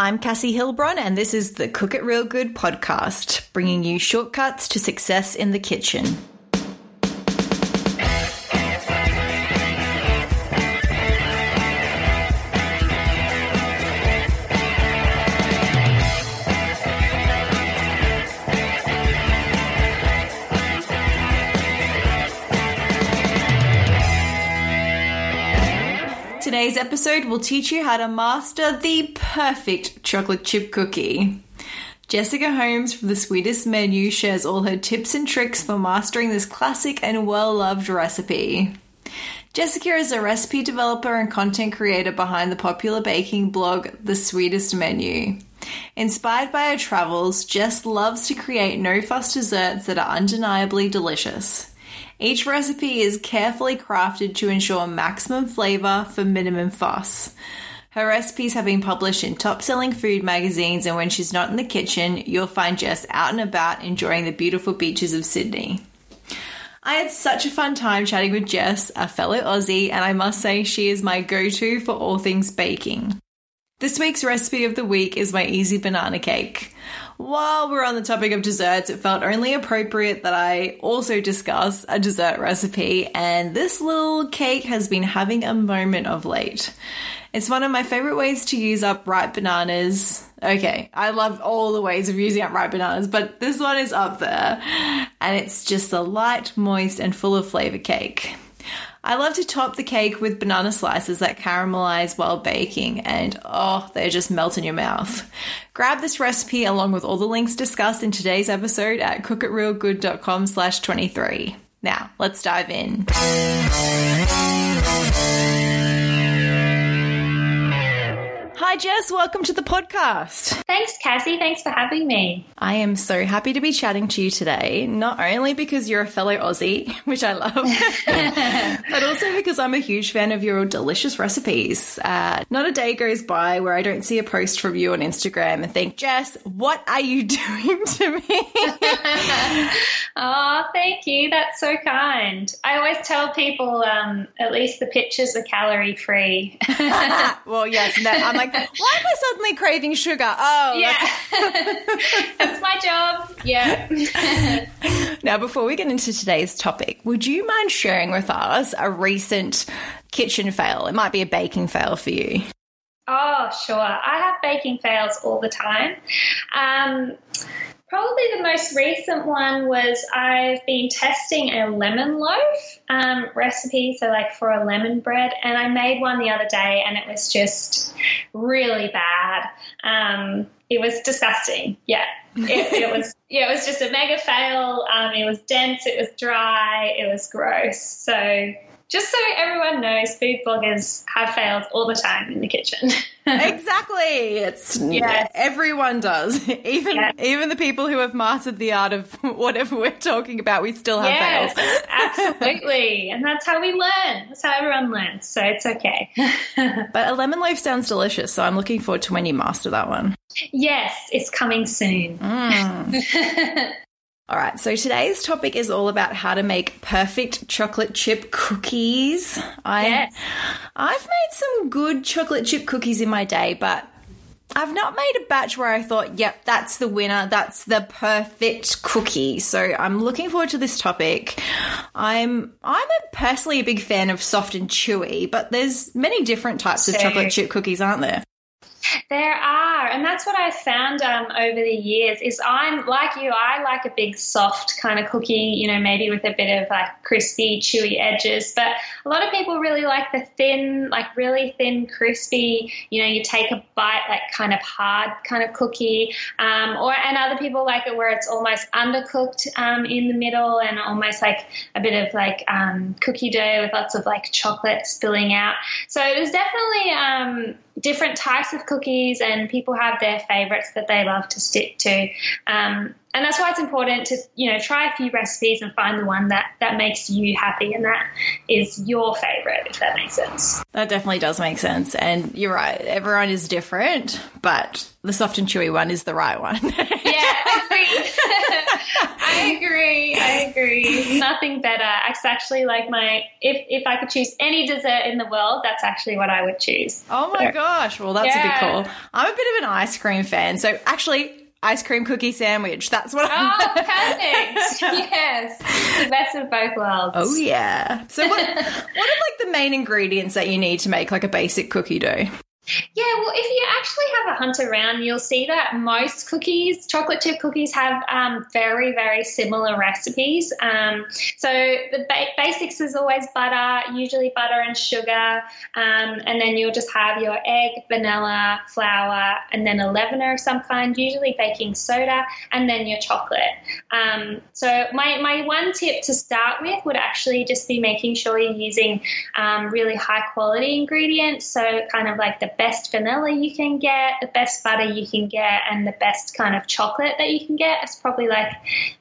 I'm Cassie Hilbron, and this is the Cook It Real Good podcast, bringing you shortcuts to success in the kitchen. Episode will teach you how to master the perfect chocolate chip cookie. Jessica Holmes from The Sweetest Menu shares all her tips and tricks for mastering this classic and well loved recipe. Jessica is a recipe developer and content creator behind the popular baking blog The Sweetest Menu. Inspired by her travels, Jess loves to create no fuss desserts that are undeniably delicious. Each recipe is carefully crafted to ensure maximum flavour for minimum fuss. Her recipes have been published in top selling food magazines, and when she's not in the kitchen, you'll find Jess out and about enjoying the beautiful beaches of Sydney. I had such a fun time chatting with Jess, a fellow Aussie, and I must say she is my go to for all things baking. This week's recipe of the week is my easy banana cake. While we're on the topic of desserts, it felt only appropriate that I also discuss a dessert recipe, and this little cake has been having a moment of late. It's one of my favorite ways to use up ripe bananas. Okay, I love all the ways of using up ripe bananas, but this one is up there. And it's just a light, moist, and full of flavor cake. I love to top the cake with banana slices that caramelize while baking, and oh, they just melt in your mouth. Grab this recipe along with all the links discussed in today's episode at cookitrealgood.com slash 23. Now, let's dive in. Hi, Jess. Welcome to the podcast. Thanks, Cassie. Thanks for having me. I am so happy to be chatting to you today, not only because you're a fellow Aussie, which I love, but also because I'm a huge fan of your delicious recipes. Uh, not a day goes by where I don't see a post from you on Instagram and think, Jess, what are you doing to me? oh, thank you. That's so kind. I always tell people um, at least the pictures are calorie free. well, yes. No, I'm like, why am I suddenly craving sugar? Oh, yeah. That's, that's my job. Yeah. now, before we get into today's topic, would you mind sharing with us a recent kitchen fail? It might be a baking fail for you. Oh, sure. I have baking fails all the time. Um, Probably the most recent one was I've been testing a lemon loaf um, recipe, so like for a lemon bread, and I made one the other day, and it was just really bad. Um, it was disgusting. Yeah, it, it, was. Yeah, it was just a mega fail. Um, it was dense. It was dry. It was gross. So just so everyone knows, food bloggers have failed all the time in the kitchen. exactly. It's yeah. everyone does. Even yes. even the people who have mastered the art of whatever we're talking about, we still have yes, fails. absolutely. And that's how we learn. That's how everyone learns. So it's okay. but a lemon loaf sounds delicious, so I'm looking forward to when you master that one. Yes, it's coming soon. Mm. All right, so today's topic is all about how to make perfect chocolate chip cookies. I yes. I've made some good chocolate chip cookies in my day, but I've not made a batch where I thought, yep, that's the winner. That's the perfect cookie. So I'm looking forward to this topic. I'm I'm a personally a big fan of soft and chewy, but there's many different types of chocolate chip cookies, aren't there? There are, and that's what I've found um, over the years. Is I'm like you, I like a big soft kind of cookie, you know, maybe with a bit of like crispy, chewy edges. But a lot of people really like the thin, like really thin, crispy. You know, you take a bite, like kind of hard kind of cookie. Um, or and other people like it where it's almost undercooked um, in the middle and almost like a bit of like um, cookie dough with lots of like chocolate spilling out. So there's definitely um, different types of cookies, and people have their favorites that they love to stick to. Um, and that's why it's important to you know try a few recipes and find the one that that makes you happy and that is your favorite if that makes sense. That definitely does make sense. And you're right everyone is different but the soft and chewy one is the right one. Yeah I agree. I agree. Nothing better. It's actually like my if if I could choose any dessert in the world, that's actually what I would choose. Oh my so, gosh. Well, that's yeah. a bit cool. I'm a bit of an ice cream fan. So actually, ice cream cookie sandwich. That's what I'm. Oh, perfect. yes. The best of both worlds. Oh, yeah. So, what, what are like the main ingredients that you need to make like a basic cookie dough? Yeah, well, if you actually have a hunt around, you'll see that most cookies, chocolate chip cookies, have um, very, very similar recipes. Um, so the ba- basics is always butter, usually butter and sugar, um, and then you'll just have your egg, vanilla, flour, and then a leavener of some kind, usually baking soda, and then your chocolate. Um, so my, my one tip to start with would actually just be making sure you're using um, really high quality ingredients. So kind of like the best vanilla you can get, the best butter you can get, and the best kind of chocolate that you can get. It's probably like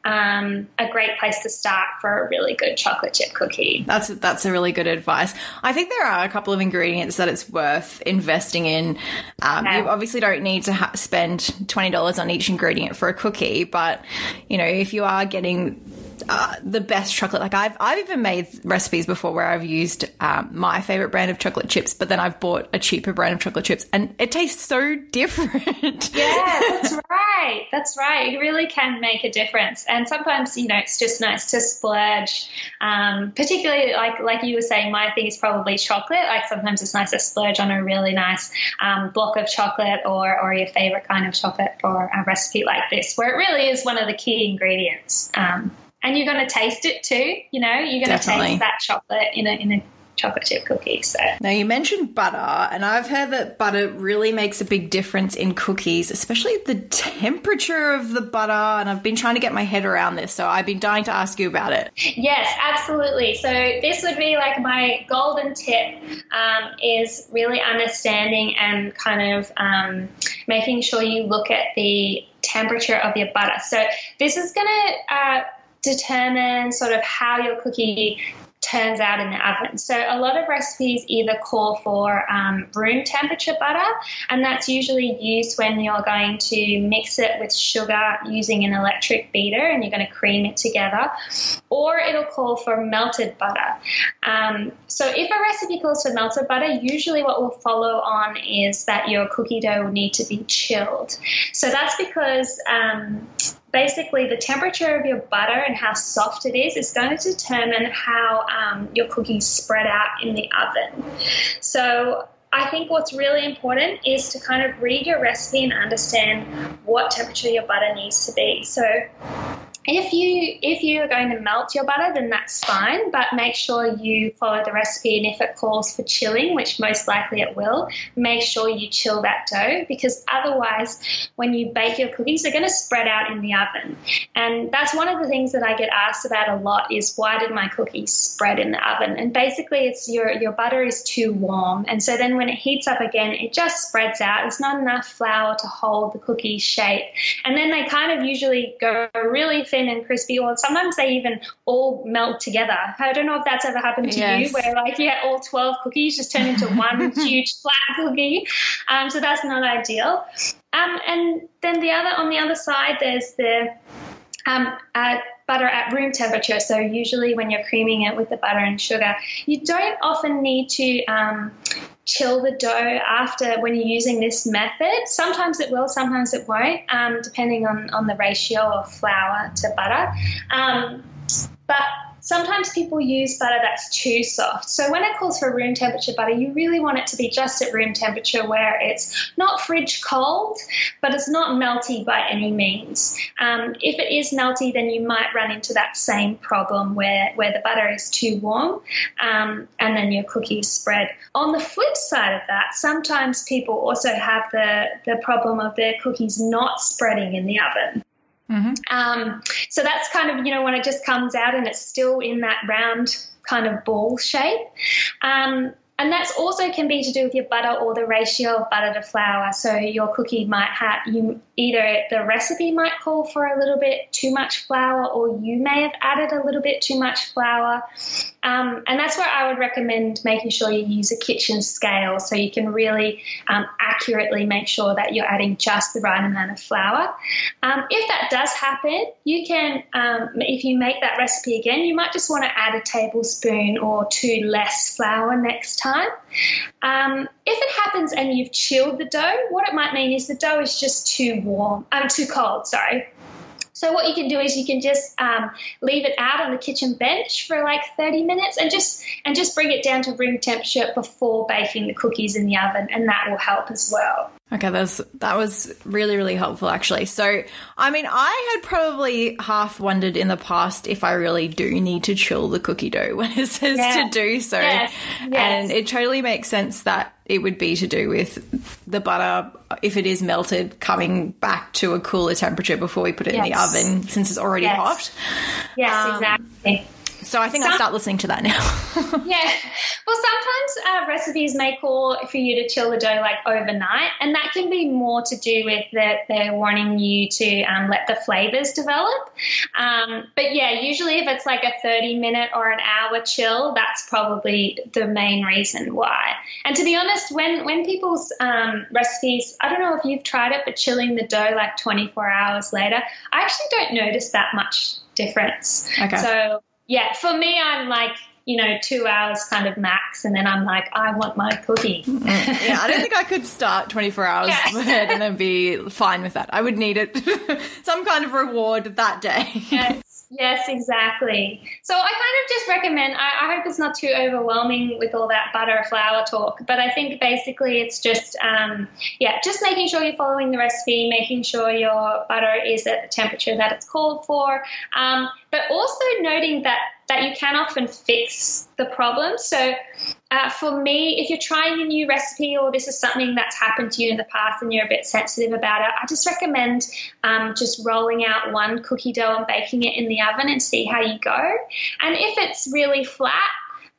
um, a great place to start for a really good chocolate chip cookie. That's that's a really good advice. I think there are a couple of ingredients that it's worth investing in. Um, okay. You obviously don't need to ha- spend twenty dollars on each ingredient for a cookie, but you know if you are getting uh, the best chocolate. Like I've I've even made recipes before where I've used um, my favorite brand of chocolate chips, but then I've bought a cheaper brand of chocolate chips, and it tastes so different. yeah, that's right. That's right. It really can make a difference. And sometimes you know it's just nice to splurge. Um, particularly like like you were saying, my thing is probably chocolate. Like sometimes it's nice to splurge on a really nice um, block of chocolate or or your favorite kind of chocolate for a recipe like this, where it really is one of the key ingredients. Um, and you're going to taste it too. You know, you're going to taste that chocolate in a in a chocolate chip cookie. So now you mentioned butter, and I've heard that butter really makes a big difference in cookies, especially the temperature of the butter. And I've been trying to get my head around this, so I've been dying to ask you about it. Yes, absolutely. So this would be like my golden tip um, is really understanding and kind of um, making sure you look at the temperature of your butter. So this is going to uh, determine sort of how your cookie turns out in the oven. So a lot of recipes either call for um, room temperature butter, and that's usually used when you're going to mix it with sugar using an electric beater and you're going to cream it together, or it'll call for melted butter. Um, so if a recipe calls for melted butter, usually what will follow on is that your cookie dough will need to be chilled. So that's because um, basically the temperature of your butter and how soft it is is going to determine how um, your cookies spread out in the oven. So I think what's really important is to kind of read your recipe and understand what temperature your butter needs to be. So if you if you are going to melt your butter, then that's fine, but make sure you follow the recipe. And if it calls for chilling, which most likely it will, make sure you chill that dough because otherwise, when you bake your cookies, they're going to spread out in the oven. And that's one of the things that I get asked about a lot is why did my cookies spread in the oven? And basically, it's your your butter is too warm, and so then when it heats up again, it just spreads out. There's not enough flour to hold the cookie shape, and then they kind of usually go really thin thin and crispy, or sometimes they even all melt together. I don't know if that's ever happened to yes. you, where like you had all 12 cookies just turn into one huge flat cookie. Um, so that's not ideal. Um, and then the other on the other side, there's the um, uh, butter at room temperature. So usually when you're creaming it with the butter and sugar, you don't often need to um, chill the dough after when you're using this method. Sometimes it will, sometimes it won't, um, depending on, on the ratio of flour to butter. Um, but sometimes people use butter that's too soft. So when it calls for room temperature butter, you really want it to be just at room temperature where it's not fridge cold, but it's not melty by any means. Um, if it is melty, then you might run into that same problem where, where the butter is too warm um, and then your cookies spread. On the flip side of that, sometimes people also have the, the problem of their cookies not spreading in the oven. Mm-hmm. Um, so that's kind of, you know, when it just comes out and it's still in that round kind of ball shape. Um, and that's also can be to do with your butter or the ratio of butter to flour. So your cookie might have you either the recipe might call for a little bit too much flour, or you may have added a little bit too much flour. Um, and that's where I would recommend making sure you use a kitchen scale so you can really um, accurately make sure that you're adding just the right amount of flour. Um, if that does happen, you can, um, if you make that recipe again, you might just want to add a tablespoon or two less flour next time. Um, if it happens and you've chilled the dough, what it might mean is the dough is just too warm, um, too cold, sorry. So what you can do is you can just um, leave it out on the kitchen bench for like 30 minutes and just and just bring it down to room temperature before baking the cookies in the oven, and that will help as well. Okay, that's that was really really helpful actually. So, I mean, I had probably half wondered in the past if I really do need to chill the cookie dough when it says yeah. to do so, yes. Yes. and it totally makes sense that it would be to do with the butter if it is melted coming back to a cooler temperature before we put it yes. in the oven since it's already hot. Yes, um, exactly. So I think Some, I'll start listening to that now. yeah. Well, sometimes uh, recipes may call for you to chill the dough like overnight, and that can be more to do with that they're wanting you to um, let the flavors develop. Um, but yeah, usually if it's like a 30 minute or an hour chill, that's probably the main reason why. And to be honest, when, when people's um, recipes, I don't know if you've tried it, but chilling the dough like 24 hours later, I actually don't notice that much difference. Okay. So yeah, for me, I'm like, you know, two hours kind of max, and then I'm like, I want my cookie. Mm, yeah, I don't think I could start 24 hours yeah. ahead and then be fine with that. I would need it, some kind of reward that day. yes. Yes, exactly. So I kind of just recommend, I, I, hope it's not too overwhelming with all that butter flour talk, but I think basically it's just, um, yeah, just making sure you're following the recipe, making sure your butter is at the temperature that it's called for, um, but also noting that that you can often fix the problem. So, uh, for me, if you're trying a new recipe or this is something that's happened to you in the past and you're a bit sensitive about it, I just recommend um, just rolling out one cookie dough and baking it in the oven and see how you go. And if it's really flat,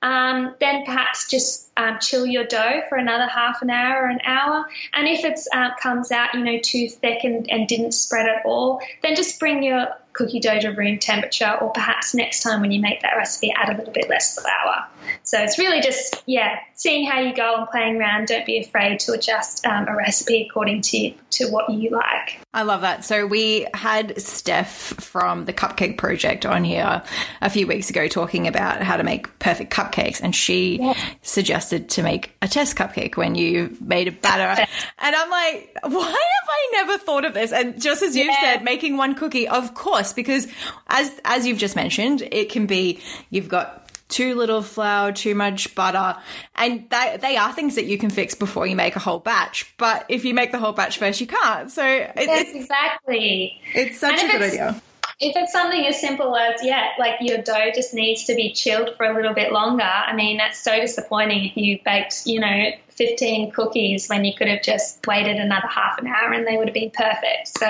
um, then perhaps just um, chill your dough for another half an hour or an hour. And if it uh, comes out, you know, too thick and, and didn't spread at all, then just bring your cookie dough to room temperature, or perhaps next time when you make that recipe, add a little bit less flour. So it's really just, yeah, seeing how you go and playing around. Don't be afraid to adjust um, a recipe according to, to what you like. I love that. So we had Steph from the Cupcake Project on here a few weeks ago talking about how to make perfect cupcakes, and she yeah. suggested to make a test cupcake when you made a batter. and I'm like, why have I never thought of this? And just as you yeah. said, making one cookie, of course, because as as you've just mentioned, it can be you've got too little flour, too much butter, and they, they are things that you can fix before you make a whole batch. But if you make the whole batch first, you can't. So it, yes, it, exactly. It's such and a good idea if it's something as simple as yeah, like your dough just needs to be chilled for a little bit longer. I mean, that's so disappointing if you baked, you know, 15 cookies when you could have just waited another half an hour and they would have been perfect. So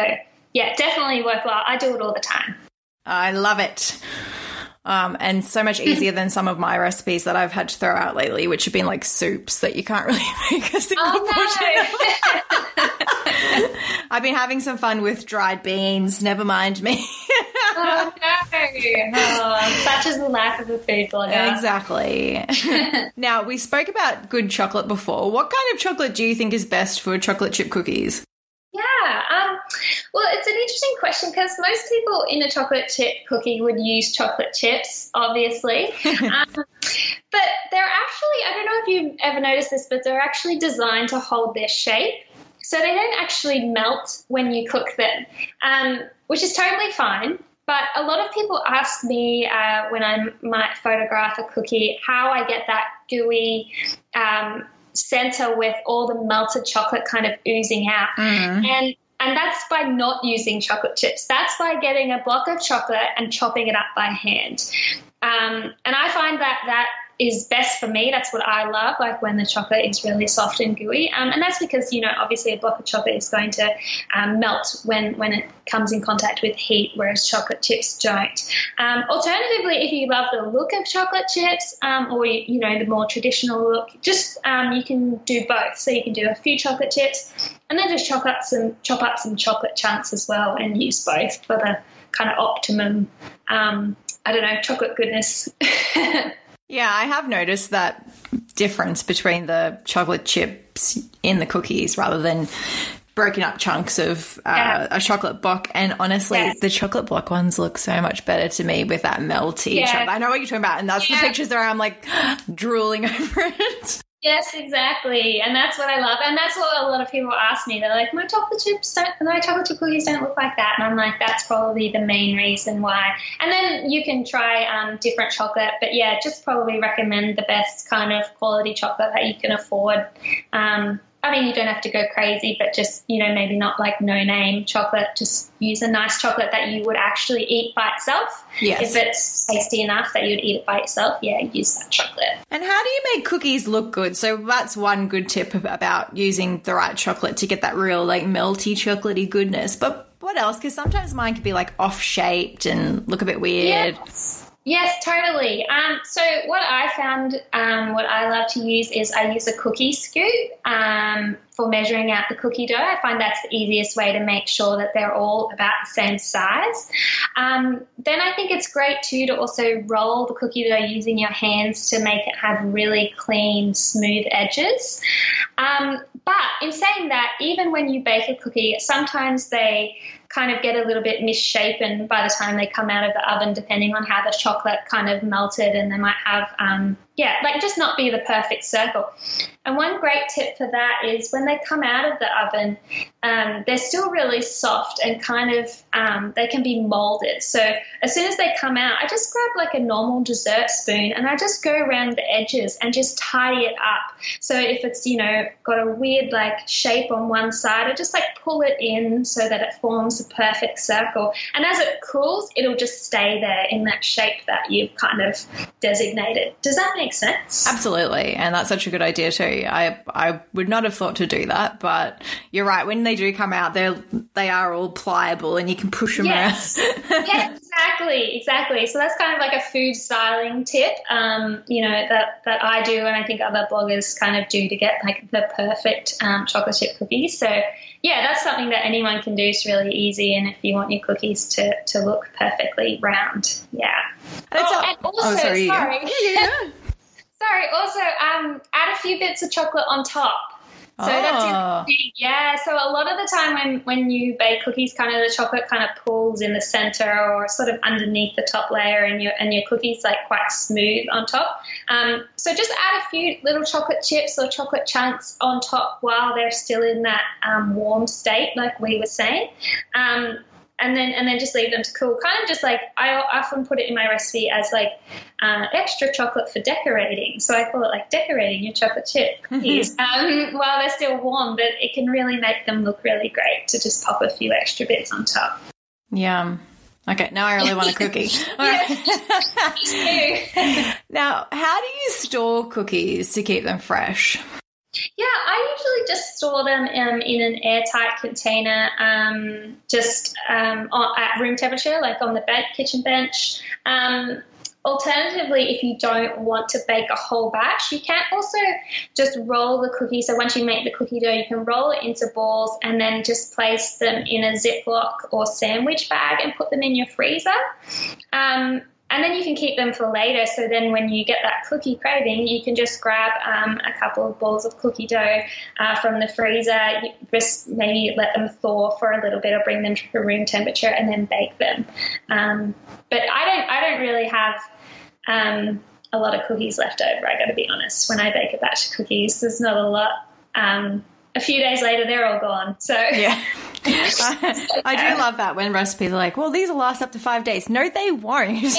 yeah, definitely worthwhile. I do it all the time. I love it. Um, and so much easier than some of my recipes that I've had to throw out lately, which have been like soups that you can't really make a single oh, portion no. I've been having some fun with dried beans. Never mind me. oh no! Oh, such is the life of a food blogger. Exactly. now we spoke about good chocolate before. What kind of chocolate do you think is best for chocolate chip cookies? Well, it's an interesting question because most people in a chocolate chip cookie would use chocolate chips, obviously. um, but they're actually, I don't know if you've ever noticed this, but they're actually designed to hold their shape. So they don't actually melt when you cook them, um, which is totally fine. But a lot of people ask me uh, when I might photograph a cookie how I get that gooey um, center with all the melted chocolate kind of oozing out. Mm. And and that's by not using chocolate chips. That's by getting a block of chocolate and chopping it up by hand. Um, and I find that that is best for me. That's what I love, like when the chocolate is really soft and gooey. Um, and that's because you know obviously a block of chocolate is going to um, melt when when it comes in contact with heat, whereas chocolate chips don't. Um, alternatively, if you love the look of chocolate chips um, or you know the more traditional look, just um, you can do both. So you can do a few chocolate chips and then just chop up some chop up some chocolate chunks as well, and use both for the kind of optimum. Um, I don't know, chocolate goodness. yeah, I have noticed that difference between the chocolate chips in the cookies rather than broken up chunks of uh, yeah. a chocolate block. And honestly, yes. the chocolate block ones look so much better to me with that melty. Yeah. Chocolate. I know what you're talking about, and that's yeah. the pictures there. I'm like drooling over it. Yes, exactly, and that's what I love, and that's what a lot of people ask me. They're like, "My chocolate chips don't, my chocolate chip cookies don't look like that," and I'm like, "That's probably the main reason why." And then you can try um, different chocolate, but yeah, just probably recommend the best kind of quality chocolate that you can afford. Um, I mean, you don't have to go crazy, but just, you know, maybe not like no name chocolate. Just use a nice chocolate that you would actually eat by itself. Yes. If it's tasty enough that you'd eat it by itself, yeah, use that chocolate. And how do you make cookies look good? So that's one good tip about using the right chocolate to get that real, like, melty, chocolatey goodness. But what else? Because sometimes mine could be like off shaped and look a bit weird. Yeah. Yes, totally. Um, so what I found, um, what I love to use is I use a cookie scoop um, for measuring out the cookie dough. I find that's the easiest way to make sure that they're all about the same size. Um, then I think it's great too to also roll the cookie dough using your hands to make it have really clean, smooth edges. Um, but in saying that, even when you bake a cookie, sometimes they kind of get a little bit misshapen by the time they come out of the oven, depending on how the chocolate kind of melted, and they might have um, yeah, like just not be the perfect circle. And one great tip for that is when they come out of the oven, um, they're still really soft and kind of um, they can be molded. So as soon as they come out, I just grab like a normal dessert spoon and I just go around the edges and just tidy it up. So if it's you know got a weird like shape on one side, I just like pull it in so that it forms a perfect circle. And as it cools, it'll just stay there in that shape that you've kind of designated. Does that make sense? Absolutely, and that's such a good idea too. I I would not have thought to do that, but you're right. When they do come out, they they are all pliable, and you can push them yes. around. yeah, exactly, exactly. So that's kind of like a food styling tip, um, you know, that that I do, and I think other bloggers kind of do to get like the perfect um, chocolate chip cookies. So yeah, that's something that anyone can do. It's really easy, and if you want your cookies to, to look perfectly round, yeah. Oh, and also, oh, sorry. sorry. Yeah. Sorry. Also, um, add a few bits of chocolate on top. So oh. that's yeah. So a lot of the time when when you bake cookies, kind of the chocolate kind of pools in the center or sort of underneath the top layer, and your and your cookies like quite smooth on top. Um, so just add a few little chocolate chips or chocolate chunks on top while they're still in that um, warm state, like we were saying. Um, and then and then just leave them to cool. Kind of just like I often put it in my recipe as like uh, extra chocolate for decorating. So I call it like decorating your chocolate chip cookies um, while they're still warm, but it can really make them look really great to just pop a few extra bits on top. Yum. Okay, now I really want a cookie. now, how do you store cookies to keep them fresh? Yeah, I usually just store them um, in an airtight container, um, just um, at room temperature, like on the bed, kitchen bench. Um, alternatively, if you don't want to bake a whole batch, you can also just roll the cookie. So once you make the cookie dough, you can roll it into balls and then just place them in a Ziploc or sandwich bag and put them in your freezer. Um, and then you can keep them for later. So then, when you get that cookie craving, you can just grab um, a couple of balls of cookie dough uh, from the freezer. You just maybe let them thaw for a little bit, or bring them to room temperature, and then bake them. Um, but I don't, I don't really have. Um, a lot of cookies left over. I got to be honest. When I bake a batch of cookies, there's not a lot. Um, a few days later, they're all gone. So yeah. I, I, do love that when recipes are like, well, these will last up to five days. No, they won't. Yeah.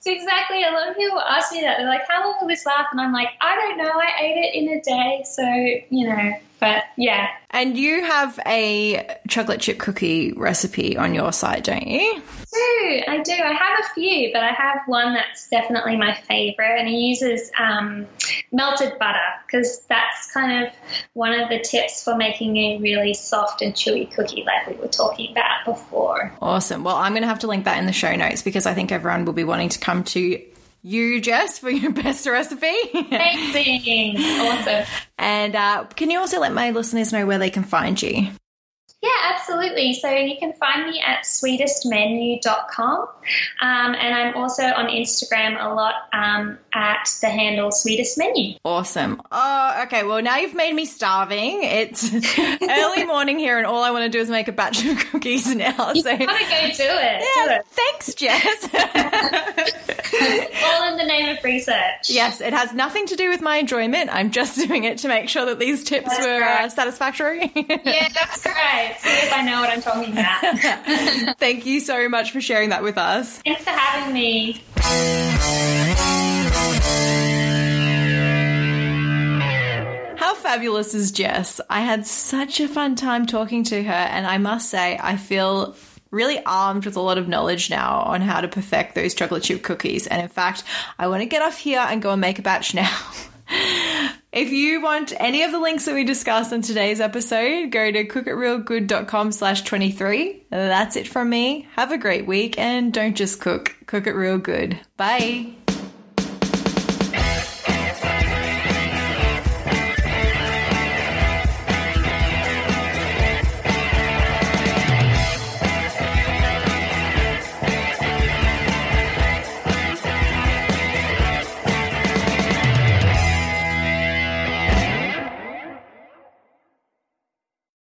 so exactly. A lot of people ask me that. They're like, how long will this last? And I'm like, I don't know. I ate it in a day. So, you know, But yeah. And you have a chocolate chip cookie recipe on your site, don't you? I do. I do. I have a few, but I have one that's definitely my favorite, and it uses um, melted butter because that's kind of one of the tips for making a really soft and chewy cookie, like we were talking about before. Awesome. Well, I'm going to have to link that in the show notes because I think everyone will be wanting to come to you, Jess, for your best recipe. Amazing. awesome. And uh, can you also let my listeners know where they can find you? Yeah, absolutely. So you can find me at sweetestmenu.com. Um, and I'm also on Instagram a lot um, at the handle Sweetest Menu. Awesome. Oh, okay. Well, now you've made me starving. It's early morning here, and all I want to do is make a batch of cookies now. You so gotta go do it. Yeah, do it. thanks, Jess. all in the name of research. Yes, it has nothing to do with my enjoyment. I'm just doing it to make sure that these tips That's were uh, satisfactory. Yeah, that's See if I know what I'm talking about. Thank you so much for sharing that with us. Thanks for having me. How fabulous is Jess? I had such a fun time talking to her, and I must say, I feel really armed with a lot of knowledge now on how to perfect those chocolate chip cookies. And in fact, I want to get off here and go and make a batch now. If you want any of the links that we discussed in today's episode, go to cookitrealgood.com slash 23. That's it from me. Have a great week and don't just cook, cook it real good. Bye.